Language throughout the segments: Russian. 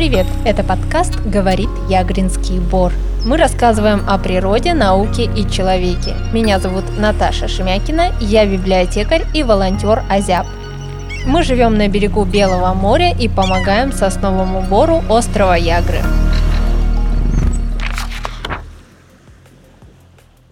Привет! Это подкаст «Говорит Ягринский Бор». Мы рассказываем о природе, науке и человеке. Меня зовут Наташа Шемякина, я библиотекарь и волонтер Азяб. Мы живем на берегу Белого моря и помогаем сосновому бору острова Ягры.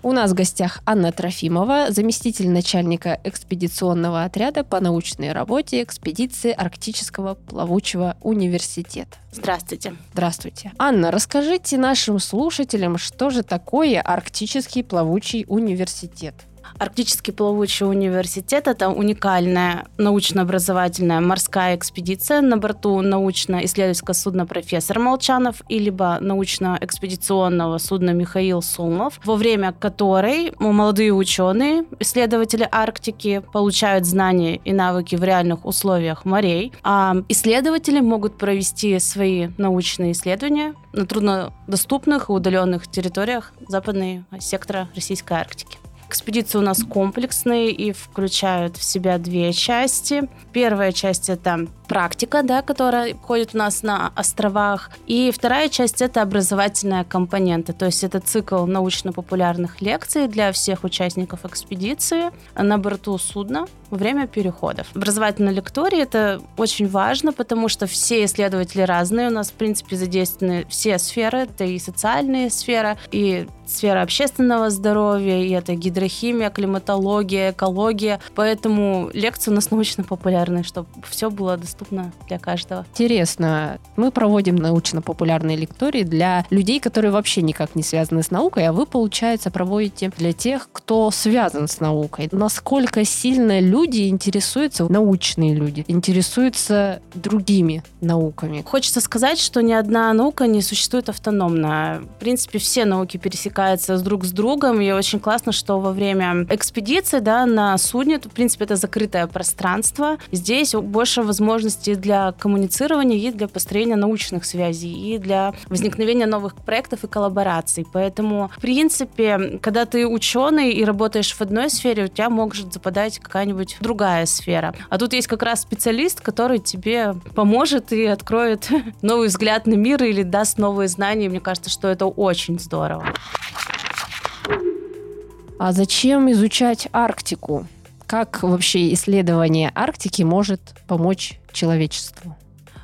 У нас в гостях Анна Трофимова, заместитель начальника экспедиционного отряда по научной работе экспедиции Арктического плавучего университета. Здравствуйте. Здравствуйте. Анна, расскажите нашим слушателям, что же такое Арктический плавучий университет? Арктический плавучий университет – это уникальная научно-образовательная морская экспедиция. На борту научно-исследовательского судна «Профессор Молчанов» и либо научно-экспедиционного судна «Михаил Сулмов», во время которой молодые ученые, исследователи Арктики, получают знания и навыки в реальных условиях морей, а исследователи могут провести свои научные исследования на труднодоступных и удаленных территориях западного сектора Российской Арктики. Экспедиции у нас комплексные и включают в себя две части. Первая часть это практика, да, которая ходит у нас на островах. И вторая часть это образовательная компонента, то есть это цикл научно-популярных лекций для всех участников экспедиции на борту судна во время переходов. Образовательная лектория это очень важно, потому что все исследователи разные. У нас, в принципе, задействованы все сферы. Это и социальные сферы, и сфера общественного здоровья, и это гидрохимия, климатология, экология. Поэтому лекции у нас научно-популярные, чтобы все было доступно для каждого. Интересно. Мы проводим научно-популярные лектории для людей, которые вообще никак не связаны с наукой, а вы, получается, проводите для тех, кто связан с наукой. Насколько сильно люди интересуются, научные люди, интересуются другими науками? Хочется сказать, что ни одна наука не существует автономно. В принципе, все науки пересекаются друг с другом, и очень классно, что во время экспедиции, да, на судне, в принципе, это закрытое пространство, здесь больше возможностей для коммуницирования и для построения научных связей, и для возникновения новых проектов и коллабораций. Поэтому, в принципе, когда ты ученый и работаешь в одной сфере, у тебя может западать какая-нибудь другая сфера. А тут есть как раз специалист, который тебе поможет и откроет новый взгляд на мир или даст новые знания. Мне кажется, что это очень здорово. А зачем изучать Арктику? Как вообще исследование Арктики может помочь человечеству?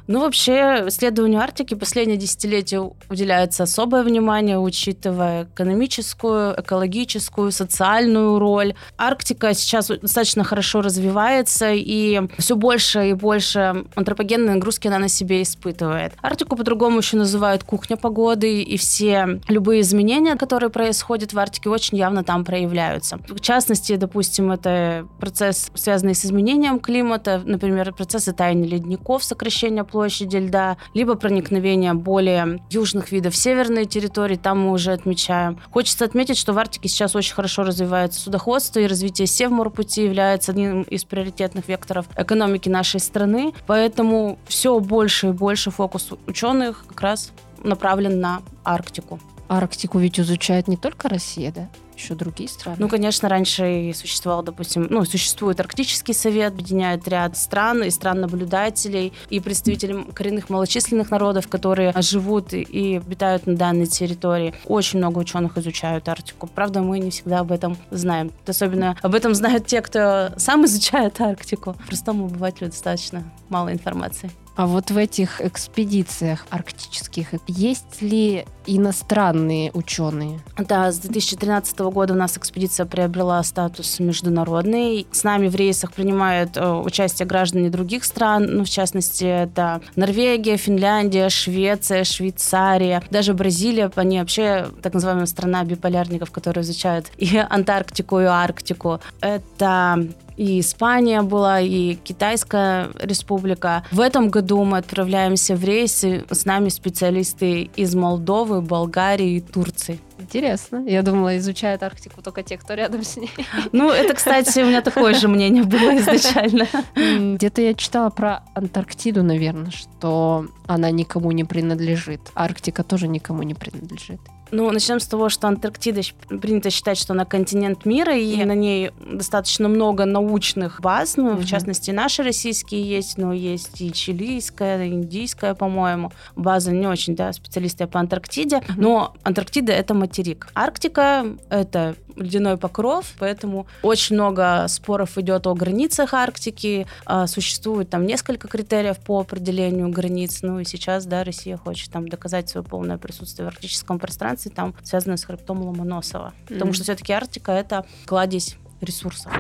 Ну, вообще, исследованию Арктики последнее десятилетие уделяется особое внимание, учитывая экономическую, экологическую, социальную роль. Арктика сейчас достаточно хорошо развивается, и все больше и больше антропогенной нагрузки она на себе испытывает. Арктику по-другому еще называют кухня погоды, и все любые изменения, которые происходят в Арктике, очень явно там проявляются. В частности, допустим, это процесс, связанный с изменением климата, например, процессы таяния ледников, сокращения площади льда, либо проникновение более южных видов северной территории, там мы уже отмечаем. Хочется отметить, что в Арктике сейчас очень хорошо развивается судоходство, и развитие Севморпути является одним из приоритетных векторов экономики нашей страны, поэтому все больше и больше фокус ученых как раз направлен на Арктику. Арктику ведь изучает не только Россия, да? Еще другие страны? Ну, конечно, раньше существовал, допустим, ну, существует Арктический совет, объединяет ряд стран и стран-наблюдателей, и представителей коренных малочисленных народов, которые живут и обитают на данной территории. Очень много ученых изучают Арктику. Правда, мы не всегда об этом знаем. Особенно об этом знают те, кто сам изучает Арктику. Простому обывателю достаточно мало информации. А вот в этих экспедициях арктических есть ли иностранные ученые? Да, с 2013 года у нас экспедиция приобрела статус международный. С нами в рейсах принимают э, участие граждане других стран, ну, в частности, это Норвегия, Финляндия, Швеция, Швейцария, даже Бразилия. Они вообще так называемая страна биполярников, которые изучают и Антарктику, и Арктику. Это и Испания была, и Китайская республика. В этом году мы отправляемся в рейсы. С нами специалисты из Молдовы, Болгарии и Турции. Интересно. Я думала, изучают Арктику только те, кто рядом с ней. Ну, это, кстати, у меня такое же мнение было изначально. Где-то я читала про Антарктиду, наверное, что она никому не принадлежит. Арктика тоже никому не принадлежит. Ну, начнем с того, что Антарктида принято считать, что она континент мира, и на ней достаточно много научных баз, ну, mm-hmm. в частности, наши российские есть, но есть и чилийская, и индийская, по-моему, база не очень, да, специалисты по Антарктиде, mm-hmm. но Антарктида — это материк. Арктика — это ледяной покров, поэтому очень много споров идет о границах Арктики, а, существует там несколько критериев по определению границ, ну и сейчас, да, Россия хочет там доказать свое полное присутствие в арктическом пространстве, там связано с хребтом Ломоносова, mm-hmm. потому что все-таки Арктика — это кладезь ресурсов.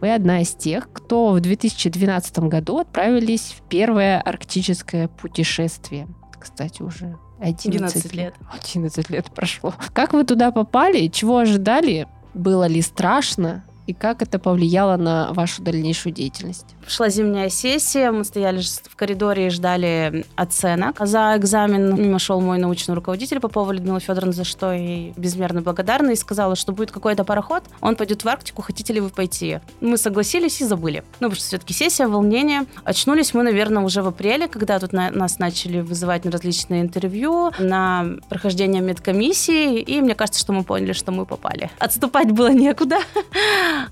Вы одна из тех, кто в 2012 году отправились в первое арктическое путешествие. Кстати, уже 11 11 лет. 11 лет прошло. Как вы туда попали? Чего ожидали? Было ли страшно? И как это повлияло на вашу дальнейшую деятельность? Шла зимняя сессия, мы стояли в коридоре и ждали оценок. За экзамен мимо шел мой научный руководитель Попова Людмила Федоровна, за что ей безмерно благодарна, и сказала, что будет какой-то пароход, он пойдет в Арктику, хотите ли вы пойти? Мы согласились и забыли. Ну, потому что все-таки сессия, волнение. Очнулись мы, наверное, уже в апреле, когда тут на, нас начали вызывать на различные интервью, на прохождение медкомиссии, и мне кажется, что мы поняли, что мы попали. Отступать было некуда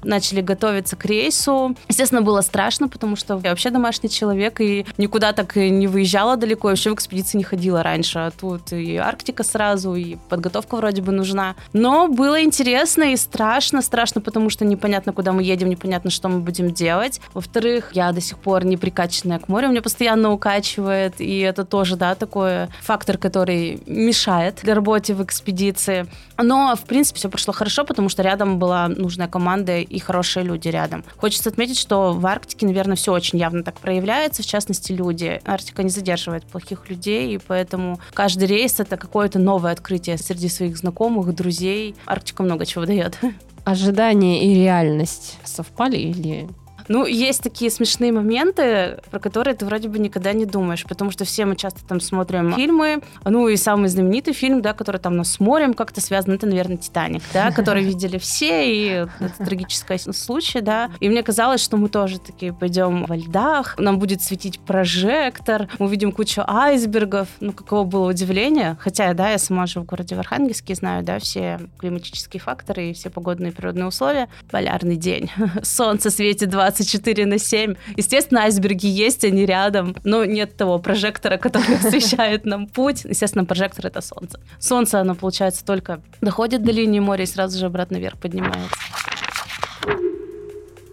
начали готовиться к рейсу. Естественно, было страшно, потому что я вообще домашний человек и никуда так не выезжала далеко, вообще в экспедиции не ходила раньше. А тут и Арктика сразу, и подготовка вроде бы нужна. Но было интересно и страшно. Страшно, потому что непонятно, куда мы едем, непонятно, что мы будем делать. Во-вторых, я до сих пор не прикачанная к морю, меня постоянно укачивает, и это тоже, да, такой фактор, который мешает для работы в экспедиции. Но, в принципе, все прошло хорошо, потому что рядом была нужная команда команды и хорошие люди рядом. Хочется отметить, что в Арктике, наверное, все очень явно так проявляется, в частности, люди. Арктика не задерживает плохих людей, и поэтому каждый рейс — это какое-то новое открытие среди своих знакомых, друзей. Арктика много чего дает. Ожидания и реальность совпали или ну, есть такие смешные моменты, про которые ты вроде бы никогда не думаешь, потому что все мы часто там смотрим фильмы, ну и самый знаменитый фильм, да, который там нас с морем как-то связан, это, наверное, «Титаник», да, который видели все, и это трагический случай, да. И мне казалось, что мы тоже такие пойдем во льдах, нам будет светить прожектор, мы увидим кучу айсбергов, ну, каково было удивление, хотя, да, я сама живу в городе в Архангельске, знаю, да, все климатические факторы и все погодные природные условия. Полярный день, солнце светит 20 24 на 7. Естественно, айсберги есть, они рядом, но нет того прожектора, который освещает нам путь. Естественно, прожектор — это солнце. Солнце, оно, получается, только доходит до линии моря и сразу же обратно вверх поднимается.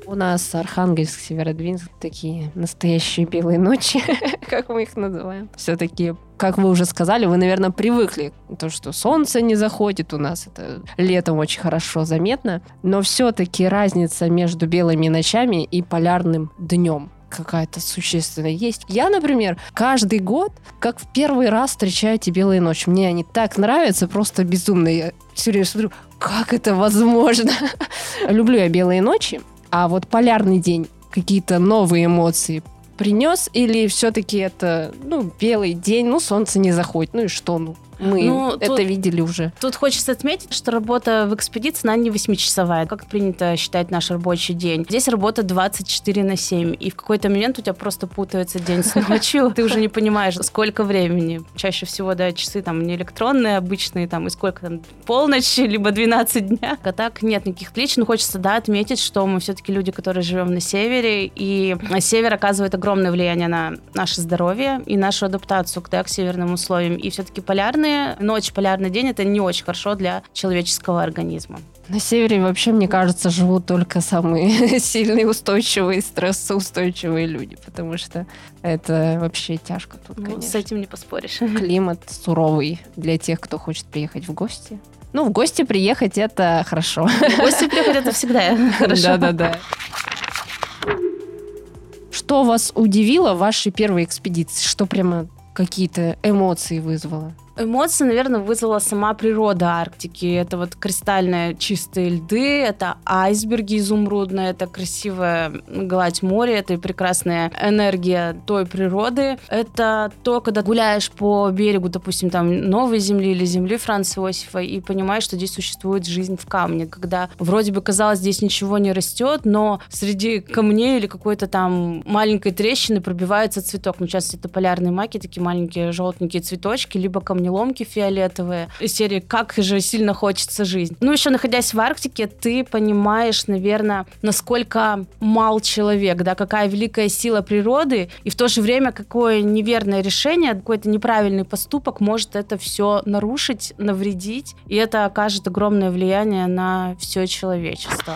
У нас Архангельск, Северодвинск такие настоящие белые ночи, как мы их называем. Все-таки, как вы уже сказали, вы, наверное, привыкли то, что солнце не заходит у нас. Это летом очень хорошо заметно. Но все-таки разница между белыми ночами и полярным днем какая-то существенная есть. Я, например, каждый год, как в первый раз встречаю эти белые ночи. Мне они так нравятся, просто безумно. Я все время смотрю, как это возможно? Люблю я белые ночи. А вот полярный день, какие-то новые эмоции принес или все-таки это, ну, белый день, ну, солнце не заходит, ну и что, ну, мы ну, это тут, видели уже. Тут хочется отметить, что работа в экспедиции, она не 8-часовая, как принято считать наш рабочий день. Здесь работа 24 на 7, и в какой-то момент у тебя просто путается день с ночью. Ты уже не понимаешь, сколько времени. Чаще всего, да, часы там не электронные обычные, там, и сколько там, полночь, либо 12 дня. А так нет никаких отличий, но хочется, да, отметить, что мы все-таки люди, которые живем на севере, и север оказывает огромное влияние на наше здоровье и нашу адаптацию да, к северным условиям. И все-таки полярные полярные, ночь, полярный день, это не очень хорошо для человеческого организма. На севере вообще, мне кажется, живут только самые сильные, устойчивые, стрессоустойчивые люди, потому что это вообще тяжко тут, ну, конечно. С этим не поспоришь. Климат суровый для тех, кто хочет приехать в гости. Ну, в гости приехать это хорошо. В гости приехать это всегда хорошо. Да-да-да. Что вас удивило в вашей первой экспедиции? Что прямо какие-то эмоции вызвало? Эмоции, наверное, вызвала сама природа Арктики. Это вот кристальные чистые льды, это айсберги изумрудные, это красивая гладь моря, это прекрасная энергия той природы. Это то, когда гуляешь по берегу, допустим, там Новой Земли или Земли Франца Иосифа, и понимаешь, что здесь существует жизнь в камне, когда вроде бы казалось, здесь ничего не растет, но среди камней или какой-то там маленькой трещины пробивается цветок. Ну, часто это полярные маки, такие маленькие желтенькие цветочки, либо камни камни ломки фиолетовые. Из серии «Как же сильно хочется жизнь». Ну, еще находясь в Арктике, ты понимаешь, наверное, насколько мал человек, да, какая великая сила природы, и в то же время какое неверное решение, какой-то неправильный поступок может это все нарушить, навредить, и это окажет огромное влияние на все человечество.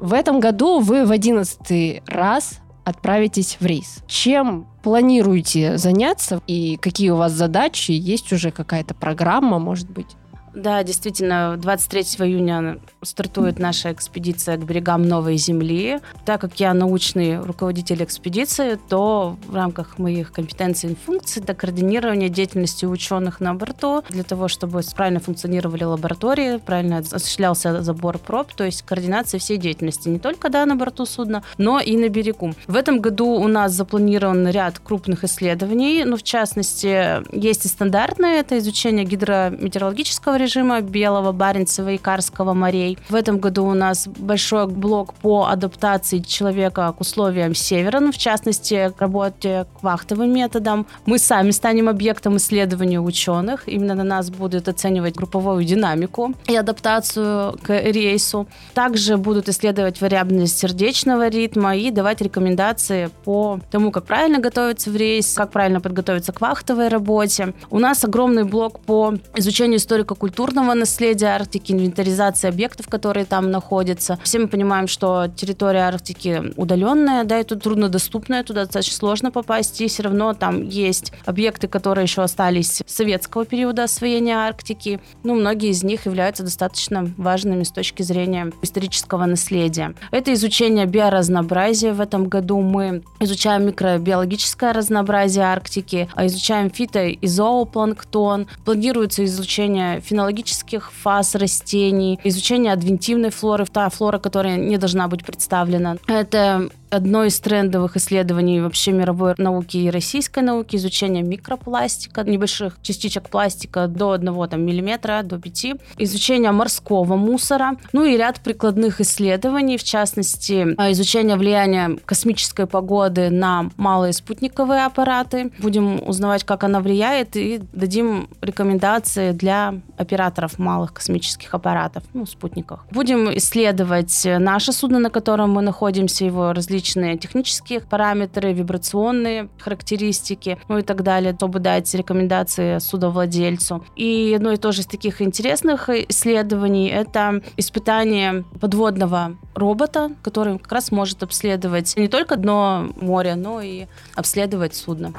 В этом году вы в одиннадцатый раз отправитесь в рейс. Чем планируете заняться и какие у вас задачи? Есть уже какая-то программа, может быть? Да, действительно, 23 июня стартует наша экспедиция к берегам Новой Земли. Так как я научный руководитель экспедиции, то в рамках моих компетенций и функций это координирование деятельности ученых на борту для того, чтобы правильно функционировали лаборатории, правильно осуществлялся забор проб, то есть координация всей деятельности не только да, на борту судна, но и на берегу. В этом году у нас запланирован ряд крупных исследований, ну, в частности, есть и стандартное, это изучение гидрометеорологического режима Белого, Баренцева и Карского морей. В этом году у нас большой блок по адаптации человека к условиям севера, ну, в частности, к работе к вахтовым методам. Мы сами станем объектом исследования ученых. Именно на нас будут оценивать групповую динамику и адаптацию к рейсу. Также будут исследовать вариабельность сердечного ритма и давать рекомендации по тому, как правильно готовиться в рейс, как правильно подготовиться к вахтовой работе. У нас огромный блок по изучению историко-культурного культурного наследия Арктики, инвентаризации объектов, которые там находятся. Все мы понимаем, что территория Арктики удаленная, да, и тут труднодоступная, туда достаточно сложно попасть, и все равно там есть объекты, которые еще остались советского периода освоения Арктики. Ну, многие из них являются достаточно важными с точки зрения исторического наследия. Это изучение биоразнообразия. В этом году мы изучаем микробиологическое разнообразие Арктики, а изучаем фито- и зоопланктон. Планируется изучение фенологического физиологических фаз растений, изучение адвентивной флоры, та флора, которая не должна быть представлена. Это одно из трендовых исследований вообще мировой науки и российской науки, изучение микропластика, небольших частичек пластика до 1 там, миллиметра, до 5, изучение морского мусора, ну и ряд прикладных исследований, в частности, а, изучение влияния космической погоды на малые спутниковые аппараты. Будем узнавать, как она влияет, и дадим рекомендации для операторов малых космических аппаратов, ну, спутников. Будем исследовать наше судно, на котором мы находимся, его различные различные технические параметры, вибрационные характеристики, ну и так далее, чтобы дать рекомендации судовладельцу. И одно и тоже из таких интересных исследований – это испытание подводного робота, который как раз может обследовать не только дно моря, но и обследовать судно.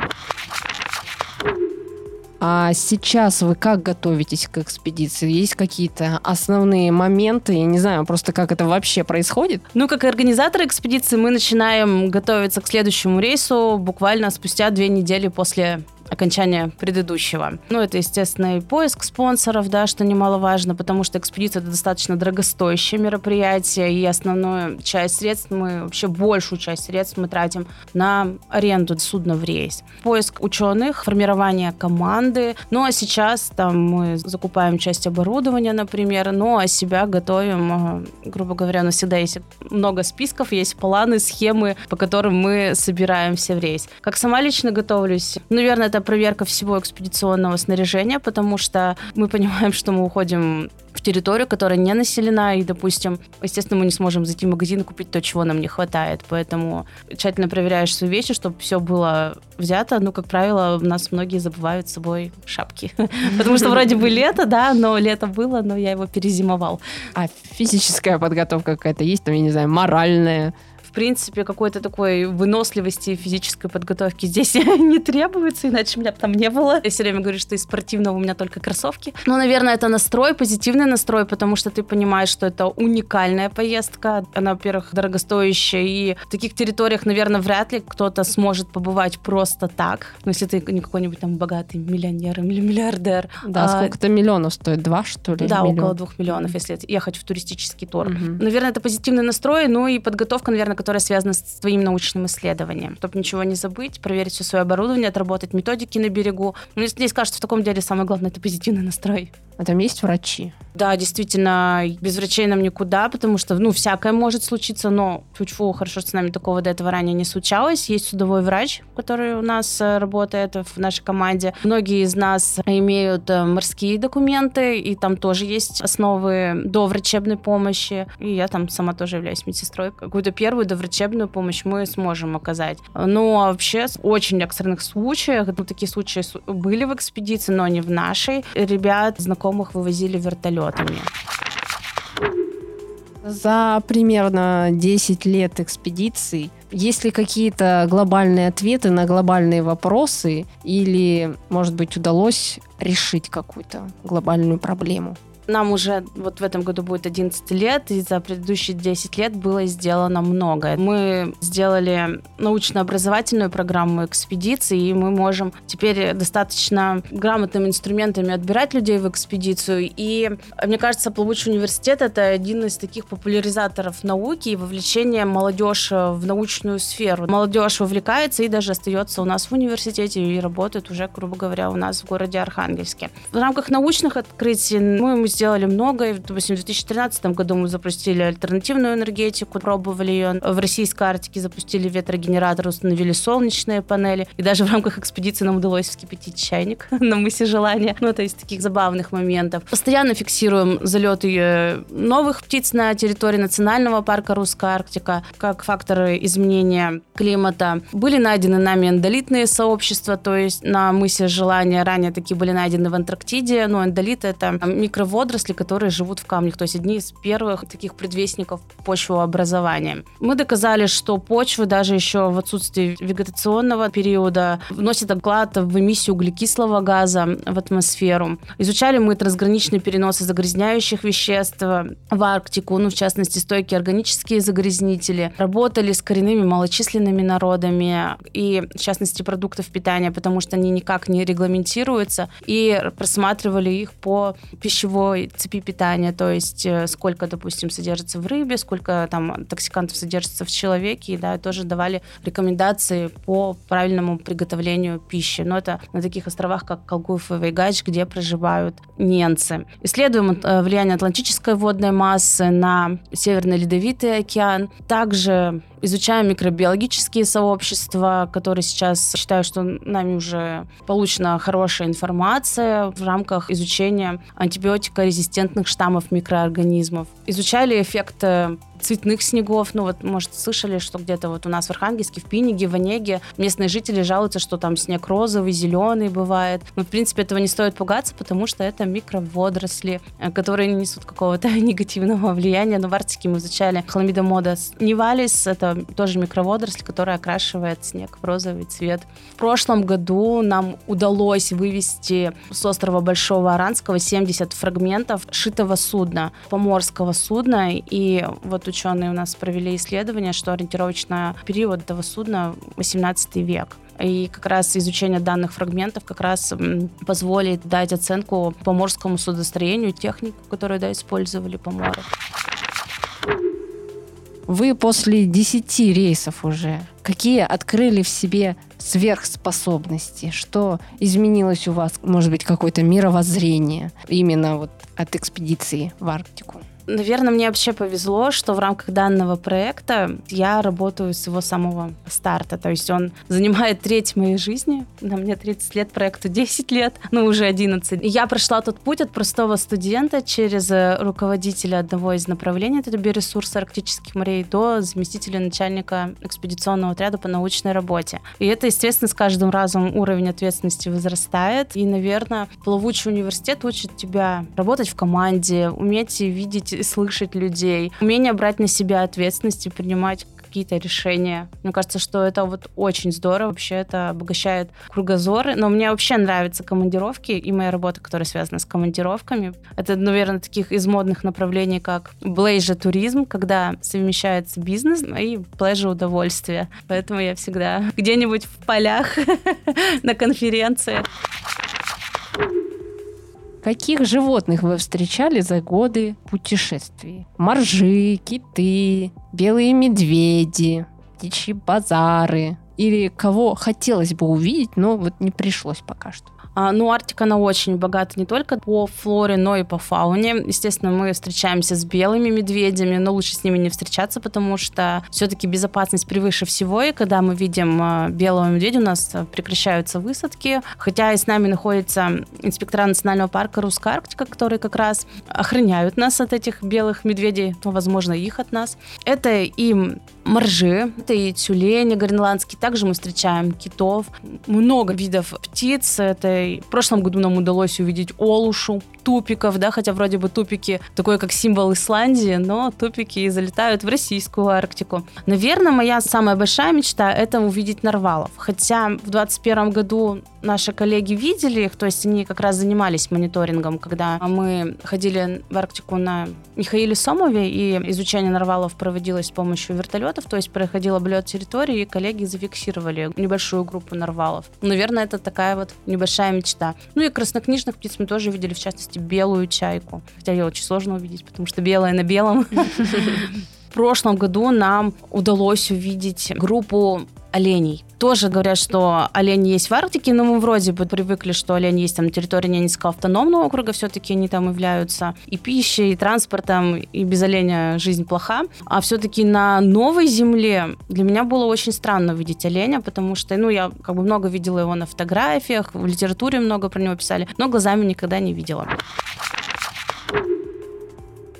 А сейчас вы как готовитесь к экспедиции? Есть какие-то основные моменты? Я не знаю, просто как это вообще происходит? Ну, как организаторы экспедиции мы начинаем готовиться к следующему рейсу буквально спустя две недели после окончания предыдущего. Ну, это, естественно, и поиск спонсоров, да, что немаловажно, потому что экспедиция это достаточно дорогостоящее мероприятие, и основную часть средств мы, вообще большую часть средств мы тратим на аренду судна в рейс. Поиск ученых, формирование команды. Ну, а сейчас там мы закупаем часть оборудования, например, ну, а себя готовим, э, грубо говоря, у нас всегда есть много списков, есть планы, схемы, по которым мы собираемся в рейс. Как сама лично готовлюсь? Наверное, это это проверка всего экспедиционного снаряжения, потому что мы понимаем, что мы уходим в территорию, которая не населена, и, допустим, естественно, мы не сможем зайти в магазин и купить то, чего нам не хватает, поэтому тщательно проверяешь свои вещи, чтобы все было взято. Ну, как правило, у нас многие забывают с собой шапки, потому что вроде бы лето, да, но лето было, но я его перезимовал. А физическая подготовка какая-то есть, там, я не знаю, моральная? Принципе, какой-то такой выносливости физической подготовки здесь не требуется, иначе меня бы там не было. Я все время говорю, что из спортивного у меня только кроссовки. Но, наверное, это настрой, позитивный настрой, потому что ты понимаешь, что это уникальная поездка. Она, во-первых, дорогостоящая, и в таких территориях, наверное, вряд ли кто-то сможет побывать просто так. Ну, если ты не какой-нибудь там богатый миллионер или миллиардер. Да, а, сколько-то миллионов стоит? Два, что ли? Да, миллион? около двух миллионов, если ехать в туристический тур. Угу. Наверное, это позитивный настрой, ну и подготовка, наверное, которая связана с твоим научным исследованием. Чтобы ничего не забыть, проверить все свое оборудование, отработать методики на берегу. Ну, здесь кажется, в таком деле самое главное – это позитивный настрой. А там есть врачи? Да, действительно, без врачей нам никуда, потому что, ну, всякое может случиться, но чуть-чуть хорошо, что с нами такого до этого ранее не случалось. Есть судовой врач, который у нас э, работает в нашей команде. Многие из нас имеют э, морские документы, и там тоже есть основы до врачебной помощи. И я там сама тоже являюсь медсестрой. Какую-то первую доврачебную помощь мы сможем оказать. Ну, а вообще, в очень экстренных случаях, ну, такие случаи были в экспедиции, но не в нашей. Ребят, знакомых вывозили вертолет вертолетами. За примерно 10 лет экспедиций есть ли какие-то глобальные ответы на глобальные вопросы или, может быть, удалось решить какую-то глобальную проблему? Нам уже вот в этом году будет 11 лет, и за предыдущие 10 лет было сделано многое. Мы сделали научно-образовательную программу экспедиции, и мы можем теперь достаточно грамотными инструментами отбирать людей в экспедицию. И мне кажется, Плавучий университет — это один из таких популяризаторов науки и вовлечения молодежи в научную сферу. Молодежь вовлекается и даже остается у нас в университете и работает уже, грубо говоря, у нас в городе Архангельске. В рамках научных открытий мы сделали много. Допустим, в 2013 году мы запустили альтернативную энергетику, пробовали ее. В российской Арктике запустили ветрогенератор, установили солнечные панели. И даже в рамках экспедиции нам удалось вскипятить чайник на мысе Желания. Ну, это из таких забавных моментов. Постоянно фиксируем залеты э, новых птиц на территории национального парка Русская Арктика как факторы изменения климата. Были найдены нами эндолитные сообщества, то есть на мысе Желания ранее такие были найдены в Антарктиде, но эндолиты — это микровод водоросли, которые живут в камнях, то есть одни из первых таких предвестников почвообразования. Мы доказали, что почвы даже еще в отсутствии вегетационного периода вносят вклад в эмиссию углекислого газа в атмосферу. Изучали мы трансграничные переносы загрязняющих веществ в Арктику, ну, в частности, стойкие органические загрязнители. Работали с коренными малочисленными народами и, в частности, продуктов питания, потому что они никак не регламентируются, и просматривали их по пищевой такой цепи питания, то есть э, сколько, допустим, содержится в рыбе, сколько там токсикантов содержится в человеке, да, тоже давали рекомендации по правильному приготовлению пищи. Но это на таких островах, как Колгуев и Вайгач, где проживают немцы. Исследуем э, влияние атлантической водной массы на Северный Ледовитый океан. Также изучаем микробиологические сообщества, которые сейчас считаю, что нами уже получена хорошая информация в рамках изучения антибиотикорезистентных штаммов микроорганизмов. Изучали эффект цветных снегов. Ну вот, может, слышали, что где-то вот у нас в Архангельске, в Пиниге, в Онеге местные жители жалуются, что там снег розовый, зеленый бывает. Но, в принципе, этого не стоит пугаться, потому что это микроводоросли, э, которые не несут какого-то негативного влияния. Но в Арктике мы изучали хламидомодас нивалис, это тоже микроводоросль, которая окрашивает снег в розовый цвет. В прошлом году нам удалось вывести с острова Большого Аранского 70 фрагментов шитого судна, поморского судна, и вот ученые у нас провели исследование, что ориентировочный период этого судна 18 век. И как раз изучение данных фрагментов как раз позволит дать оценку поморскому судостроению, технику, которую да, использовали поморы. Вы после 10 рейсов уже какие открыли в себе сверхспособности? Что изменилось у вас? Может быть, какое-то мировоззрение именно вот от экспедиции в Арктику? Наверное, мне вообще повезло, что в рамках данного проекта я работаю с его самого старта. То есть он занимает треть моей жизни. На мне 30 лет, проекту 10 лет, ну уже 11. И я прошла тот путь от простого студента через э, руководителя одного из направлений, это биоресурсы арктических морей, до заместителя начальника экспедиционного отряда по научной работе. И это, естественно, с каждым разом уровень ответственности возрастает. И, наверное, плавучий университет учит тебя работать в команде, уметь видеть слышать людей, умение брать на себя ответственность и принимать какие-то решения. Мне кажется, что это вот очень здорово. Вообще это обогащает кругозоры. Но мне вообще нравятся командировки и моя работа, которая связана с командировками. Это, наверное, таких из модных направлений, как блейже туризм, когда совмещается бизнес и плеже удовольствие. Поэтому я всегда где-нибудь в полях на конференции. Каких животных вы встречали за годы путешествий? Моржи, киты, белые медведи, птичьи базары. Или кого хотелось бы увидеть, но вот не пришлось пока что. А, ну, Арктика, она очень богата не только по флоре, но и по фауне. Естественно, мы встречаемся с белыми медведями, но лучше с ними не встречаться, потому что все-таки безопасность превыше всего, и когда мы видим а, белого медведя, у нас прекращаются высадки, хотя и с нами находятся инспектора национального парка Русская Арктика, которые как раз охраняют нас от этих белых медведей, ну, возможно, их от нас. Это и моржи, это и тюлени гренландские, также мы встречаем китов, много видов птиц, это в прошлом году нам удалось увидеть олушу, тупиков, да, хотя вроде бы тупики такой как символ Исландии, но тупики залетают в российскую Арктику. Наверное, моя самая большая мечта — это увидеть нарвалов. Хотя в 2021 году наши коллеги видели их, то есть они как раз занимались мониторингом, когда мы ходили в Арктику на Михаиле Сомове, и изучение нарвалов проводилось с помощью вертолетов, то есть проходил облет территории, и коллеги зафиксировали небольшую группу нарвалов. Наверное, это такая вот небольшая мечта. Ну и краснокнижных птиц мы тоже видели, в частности, белую чайку. Хотя ее очень сложно увидеть, потому что белая на белом. В прошлом году нам удалось увидеть группу оленей. Тоже говорят, что олени есть в Арктике, но мы вроде бы привыкли, что олени есть там на территории Ненецкого автономного округа, все-таки они там являются и пищей, и транспортом, и без оленя жизнь плоха. А все-таки на новой земле для меня было очень странно видеть оленя, потому что, ну, я как бы много видела его на фотографиях, в литературе много про него писали, но глазами никогда не видела.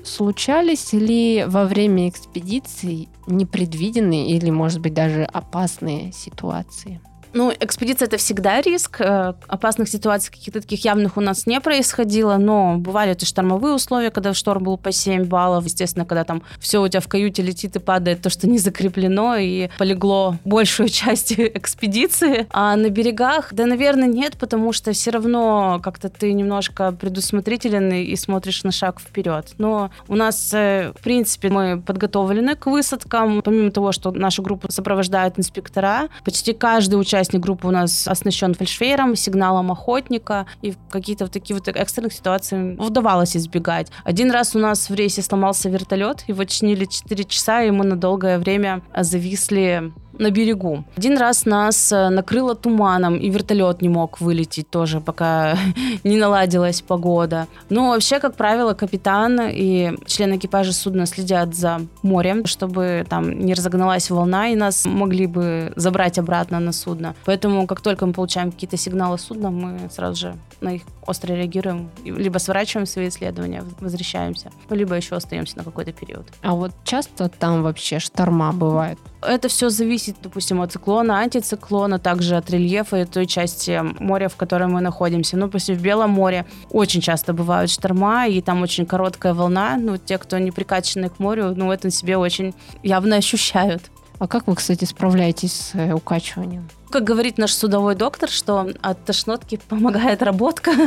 Случались ли во время экспедиций непредвиденные или, может быть, даже опасные ситуации? Ну, экспедиция это всегда риск. Э, опасных ситуаций каких-то таких явных у нас не происходило, но бывали это штормовые условия, когда шторм был по 7 баллов. Естественно, когда там все у тебя в каюте летит и падает то, что не закреплено, и полегло большую часть экспедиции. А на берегах, да, наверное, нет, потому что все равно как-то ты немножко предусмотрителен и смотришь на шаг вперед. Но у нас, э, в принципе, мы подготовлены к высадкам. Помимо того, что нашу группу сопровождают инспектора, почти каждый участник участник группы у нас оснащен фальшфейером, сигналом охотника, и какие-то вот такие вот экстренных ситуаций удавалось избегать. Один раз у нас в рейсе сломался вертолет, его чинили 4 часа, и мы на долгое время зависли на берегу. Один раз нас э, накрыло туманом, и вертолет не мог вылететь тоже, пока не наладилась погода. Но вообще, как правило, капитан и члены экипажа судна следят за морем, чтобы там не разогналась волна, и нас могли бы забрать обратно на судно. Поэтому, как только мы получаем какие-то сигналы судна, мы сразу же на их остро реагируем, либо сворачиваем свои исследования, возвращаемся, либо еще остаемся на какой-то период. А вот часто там вообще шторма бывает? Это все зависит, допустим, от циклона, антициклона, также от рельефа и той части моря, в которой мы находимся. Ну, допустим, в Белом море очень часто бывают шторма, и там очень короткая волна. Ну, те, кто не прикачаны к морю, ну, это себе очень явно ощущают. А как вы, кстати, справляетесь с э, укачиванием? Как говорит наш судовой доктор, что от тошнотки помогает работка.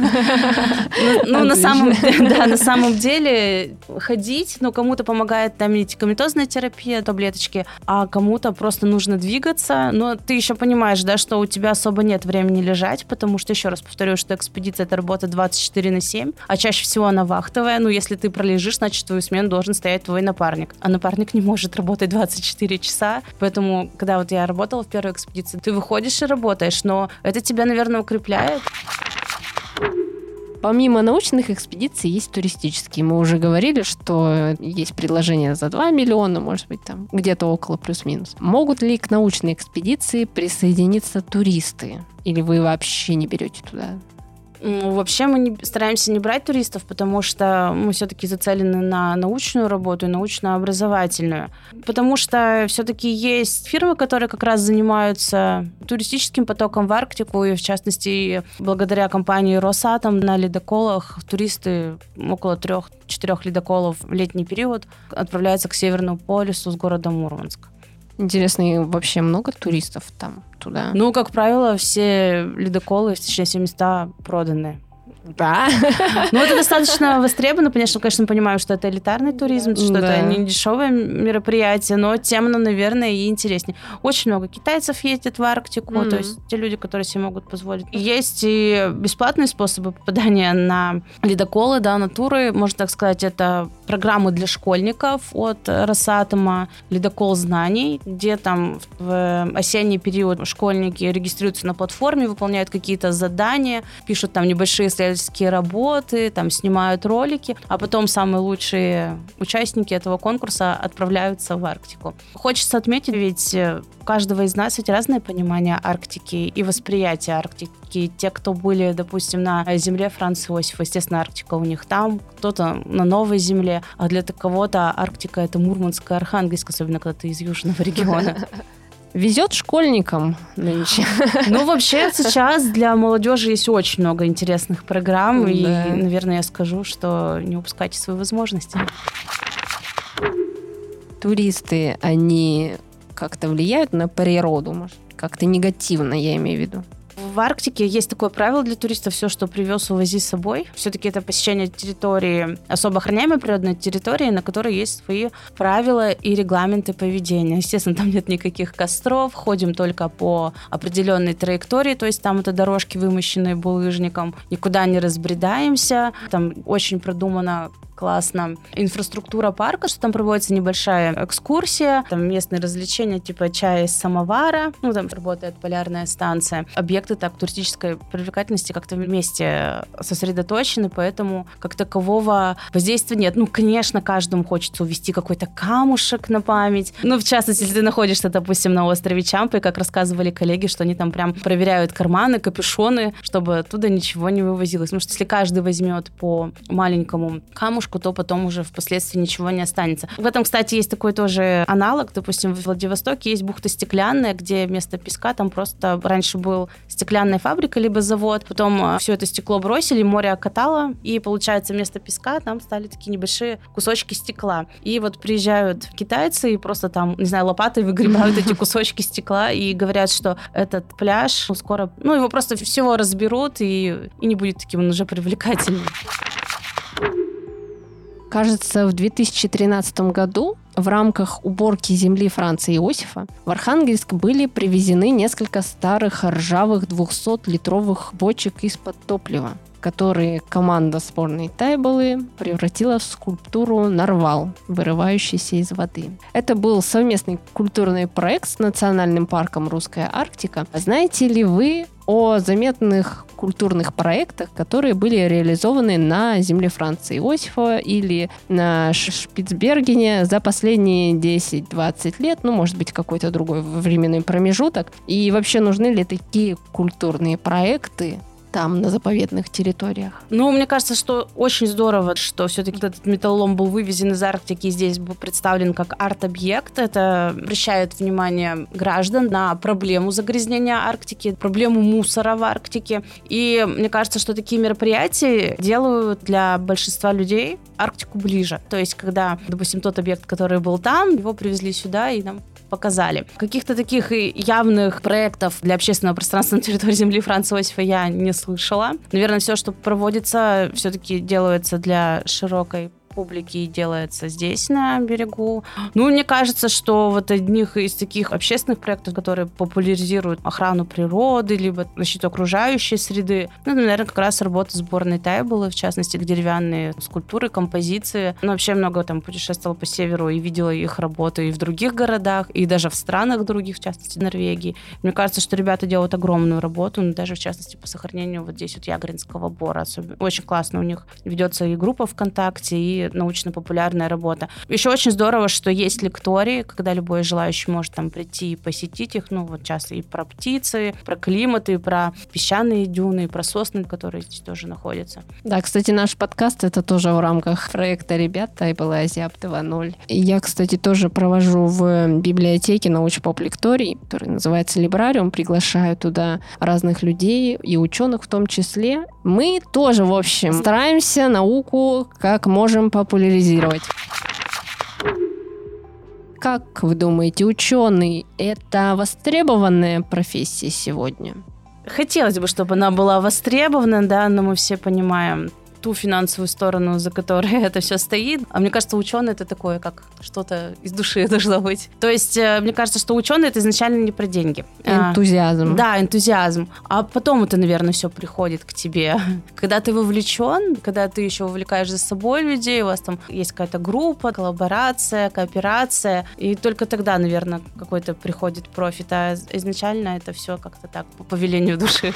Ну, на самом да, на самом деле ходить, ну, кому-то помогает там медикаментозная терапия, таблеточки, а кому-то просто нужно двигаться. Но ты еще понимаешь, да, что у тебя особо нет времени лежать, потому что, еще раз повторю, что экспедиция — это работа 24 на 7, а чаще всего она вахтовая. Ну, если ты пролежишь, значит, твою смену должен стоять твой напарник. А напарник не может работать 24 часа. Поэтому, когда вот я работала в первой экспедиции, ты выходишь ходишь и работаешь, но это тебя, наверное, укрепляет. Помимо научных экспедиций есть туристические. Мы уже говорили, что есть предложения за 2 миллиона, может быть, там где-то около плюс-минус. Могут ли к научной экспедиции присоединиться туристы? Или вы вообще не берете туда Вообще мы не, стараемся не брать туристов, потому что мы все-таки зацелены на научную работу и научно-образовательную. Потому что все-таки есть фирмы, которые как раз занимаются туристическим потоком в Арктику, и в частности, благодаря компании Росатом на ледоколах туристы около трех-четырех ледоколов в летний период отправляются к Северному полюсу с города Мурманск. Интересно, и вообще много туристов там туда? Ну, как правило, все ледоколы, все места проданы. Да. Ну, это достаточно востребовано. Конечно, конечно, понимаю, что это элитарный туризм, что Да. это не дешевое мероприятие, но тем, оно, наверное, и интереснее. Очень много китайцев ездит в Арктику, то есть те люди, которые себе могут позволить. Есть и бесплатные способы попадания на ледоколы, да, на туры. Можно так сказать, это программы для школьников от Росатома, ледокол знаний, где там в осенний период школьники регистрируются на платформе, выполняют какие-то задания, пишут там небольшие исследовательские работы, там снимают ролики, а потом самые лучшие участники этого конкурса отправляются в Арктику. Хочется отметить, ведь э, у каждого из нас ведь разное понимание Арктики и восприятие Арктики. Те, кто были, допустим, на земле Франца Иосифа, естественно, Арктика у них там, кто-то на новой земле, а для кого-то Арктика — это Мурманск и Архангельск, особенно когда ты из южного региона. Везет школьникам нынче. Ну, вообще, сейчас для молодежи есть очень много интересных программ, и, Да. наверное, я скажу, что не упускайте свои возможности. Туристы, они как-то влияют на природу, может? Как-то негативно, я имею в виду. В Арктике есть такое правило для туристов, все, что привез, увози с собой. Все-таки это посещение территории, особо охраняемой природной территории, на которой есть свои правила и регламенты поведения. Естественно, там нет никаких костров, ходим только по определенной траектории, то есть там это дорожки, вымощенные булыжником, никуда не разбредаемся. Там очень продумано классно. Инфраструктура парка, что там проводится небольшая экскурсия, там местные развлечения типа чая из самовара, ну там работает полярная станция. Объекты так туристической привлекательности как-то вместе сосредоточены, поэтому как такового воздействия нет. Ну, конечно, каждому хочется увести какой-то камушек на память. Ну, в частности, если ты находишься, допустим, на острове Чампы, как рассказывали коллеги, что они там прям проверяют карманы, капюшоны, чтобы оттуда ничего не вывозилось. Потому что если каждый возьмет по маленькому камушку, то потом уже впоследствии ничего не останется. В этом, кстати, есть такой тоже аналог. Допустим, в Владивостоке есть бухта стеклянная, где вместо песка там просто раньше был стеклянная фабрика либо завод. Потом все это стекло бросили, море окатало, и получается вместо песка там стали такие небольшие кусочки стекла. И вот приезжают китайцы и просто там, не знаю, лопатой выгребают эти кусочки стекла и говорят, что этот пляж скоро, ну, его просто всего разберут и, и не будет таким он уже привлекательным. Кажется, в 2013 году в рамках уборки земли Франца Иосифа в Архангельск были привезены несколько старых ржавых 200-литровых бочек из-под топлива, которые команда сборной Тайболы превратила в скульптуру «Нарвал», вырывающийся из воды. Это был совместный культурный проект с Национальным парком «Русская Арктика». Знаете ли вы о заметных культурных проектах, которые были реализованы на земле Франции Иосифа или на Шпицбергене за последние 10-20 лет, ну, может быть, какой-то другой временной промежуток. И вообще нужны ли такие культурные проекты там, на заповедных территориях? Ну, мне кажется, что очень здорово, что все-таки этот металлолом был вывезен из Арктики и здесь был представлен как арт-объект. Это обращает внимание граждан на проблему загрязнения Арктики, проблему мусора в Арктике. И мне кажется, что такие мероприятия делают для большинства людей Арктику ближе. То есть, когда, допустим, тот объект, который был там, его привезли сюда и нам показали. Каких-то таких явных проектов для общественного пространства на территории земли Франца Иосифа я не слышала. Наверное, все, что проводится, все-таки делается для широкой публики и делается здесь, на берегу. Ну, мне кажется, что вот одних из таких общественных проектов, которые популяризируют охрану природы, либо защиту окружающей среды, ну, наверное, как раз работа сборной Тайбулы, в частности, деревянные скульптуры, композиции. Ну, вообще много там путешествовала по северу и видела их работы и в других городах, и даже в странах других, в частности, Норвегии. Мне кажется, что ребята делают огромную работу, ну, даже в частности по сохранению вот здесь вот Ягринского бора. Очень классно у них ведется и группа ВКонтакте, и научно-популярная работа. Еще очень здорово, что есть лектории, когда любой желающий может там прийти и посетить их. Ну, вот часто и про птицы, про климат, и про песчаные дюны, и про сосны, которые здесь тоже находятся. Да, кстати, наш подкаст это тоже в рамках проекта ребят Тайбл Азиап 2.0. И Я, кстати, тоже провожу в библиотеке научпоп лекторий, который называется Либрариум. Приглашаю туда разных людей и ученых в том числе. Мы тоже, в общем, стараемся науку как можем популяризировать. Как вы думаете, ученый это востребованная профессия сегодня? Хотелось бы, чтобы она была востребована, да, но мы все понимаем, ту финансовую сторону, за которой это все стоит. А мне кажется, ученый это такое, как что-то из души должно быть. То есть, э, мне кажется, что ученый это изначально не про деньги. А, энтузиазм. А, да, энтузиазм. А потом это, наверное, все приходит к тебе. Когда ты вовлечен, когда ты еще вовлекаешь за собой людей, у вас там есть какая-то группа, коллаборация, кооперация, и только тогда, наверное, какой-то приходит профит. А изначально это все как-то так, по велению души.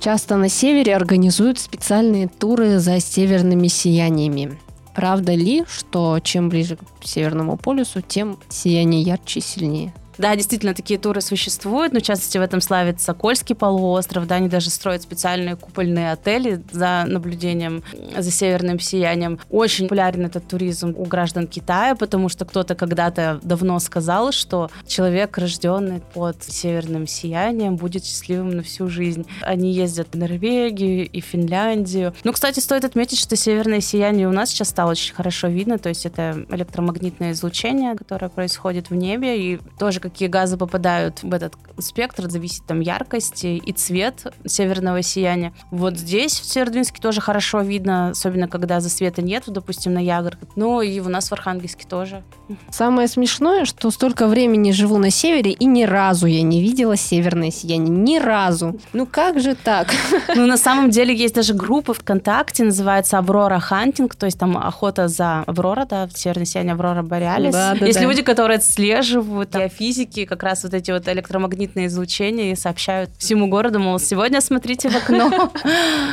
Часто на севере организуют специальные туры за северными сияниями. Правда ли, что чем ближе к Северному полюсу, тем сияние ярче и сильнее? Да, действительно, такие туры существуют, но в частности в этом славится Кольский полуостров, да, они даже строят специальные купольные отели за наблюдением за северным сиянием. Очень популярен этот туризм у граждан Китая, потому что кто-то когда-то давно сказал, что человек, рожденный под северным сиянием, будет счастливым на всю жизнь. Они ездят в Норвегию и Финляндию. Ну, кстати, стоит отметить, что северное сияние у нас сейчас стало очень хорошо видно, то есть это электромагнитное излучение, которое происходит в небе, и тоже, как какие газы попадают в этот спектр, зависит там яркость и цвет северного сияния. Вот здесь в Северодвинске тоже хорошо видно, особенно когда засвета нет, допустим, на Ягр. Ну и у нас в Архангельске тоже. Самое смешное, что столько времени живу на севере, и ни разу я не видела северное сияние. Ни разу. Ну как же так? Ну на самом деле есть даже группа ВКонтакте, называется Аврора Хантинг, то есть там охота за Аврора, да, северное сияние Аврора Бориалис. Да, да, есть да. люди, которые отслеживают геофизику, физики как раз вот эти вот электромагнитные излучения и сообщают всему городу, мол, сегодня смотрите в окно.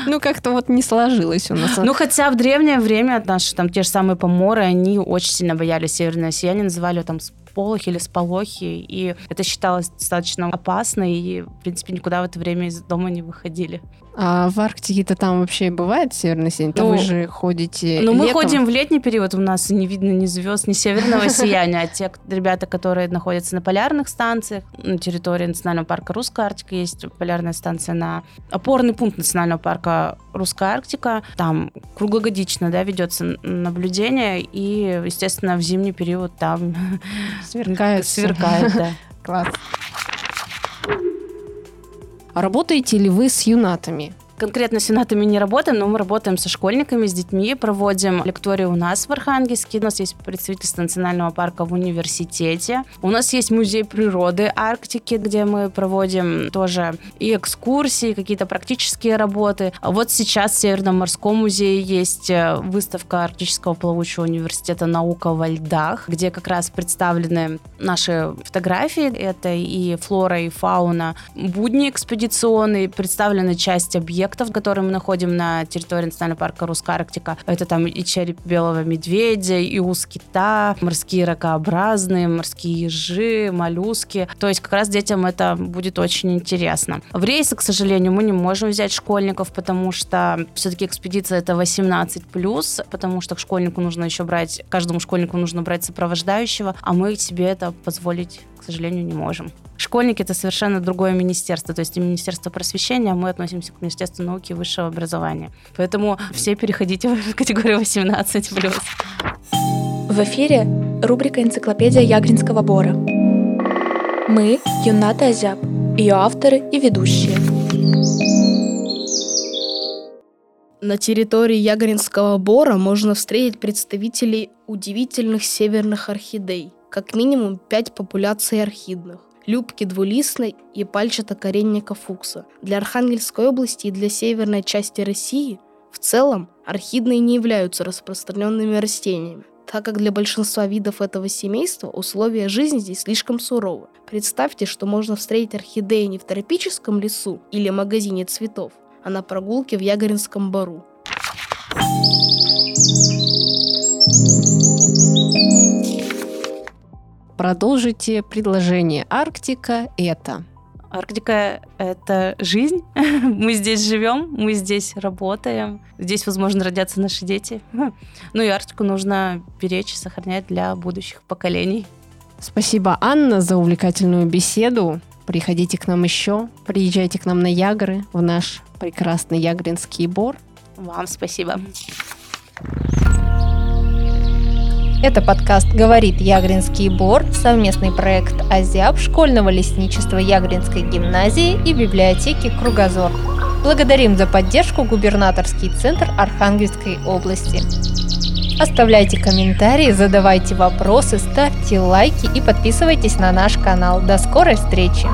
Ну, как-то вот не сложилось у нас. Ну, хотя в древнее время наши там те же самые поморы, они очень сильно боялись северное сияние, называли там сполохи или сполохи, и это считалось достаточно опасно, и, в принципе, никуда в это время из дома не выходили. А в Арктике-то там вообще бывает северное сияние? Ну, вы же ходите Ну, мы ходим в летний период, у нас не видно ни звезд, ни северного сияния, а те ребята, которые находятся на полярных станциях, на территории Национального парка Русская Арктика, есть полярная станция на опорный пункт Национального парка Русская Арктика, там круглогодично, да, ведется наблюдение, и, естественно, в зимний период там Сверкает. Сверкает, да. Класс. Работаете ли вы с юнатами? Конкретно с юнатами не работаем, но мы работаем со школьниками, с детьми, проводим лектории у нас в Архангельске. У нас есть представительство национального парка в университете. У нас есть музей природы Арктики, где мы проводим тоже и экскурсии, какие-то практические работы. Вот сейчас в Северном морском музее есть э, выставка Арктического плавучего университета «Наука во льдах», где как раз представлены наши фотографии. Это и флора, и фауна, будни экспедиционные, представлены часть объектов объектов, которые мы находим на территории национального парка Русская Арктика. Это там и череп белого медведя, и ус кита, морские ракообразные, морские ежи, моллюски. То есть как раз детям это будет очень интересно. В рейсы, к сожалению, мы не можем взять школьников, потому что все-таки экспедиция это 18+, потому что к школьнику нужно еще брать, каждому школьнику нужно брать сопровождающего, а мы себе это позволить, сожалению, не можем. Школьники — это совершенно другое министерство, то есть Министерство просвещения, а мы относимся к Министерству науки и высшего образования. Поэтому все переходите в категорию 18+. В эфире рубрика «Энциклопедия Ягринского бора». Мы — Юната Азяб, ее авторы и ведущие. На территории Ягринского бора можно встретить представителей удивительных северных орхидей, как минимум пять популяций орхидных любки двулистной и пальчатокоренника фукса. Для Архангельской области и для северной части России в целом орхидные не являются распространенными растениями, так как для большинства видов этого семейства условия жизни здесь слишком суровы. Представьте, что можно встретить орхидеи не в тропическом лесу или магазине цветов, а на прогулке в Ягоринском бару. Продолжите предложение. Арктика — это... Арктика — это жизнь. мы здесь живем, мы здесь работаем. Здесь, возможно, родятся наши дети. ну и Арктику нужно беречь и сохранять для будущих поколений. Спасибо, Анна, за увлекательную беседу. Приходите к нам еще, приезжайте к нам на Ягры, в наш прекрасный Ягринский бор. Вам спасибо. Это подкаст «Говорит Ягринский бор», совместный проект «Азиаб» школьного лесничества Ягринской гимназии и библиотеки «Кругозор». Благодарим за поддержку губернаторский центр Архангельской области. Оставляйте комментарии, задавайте вопросы, ставьте лайки и подписывайтесь на наш канал. До скорой встречи!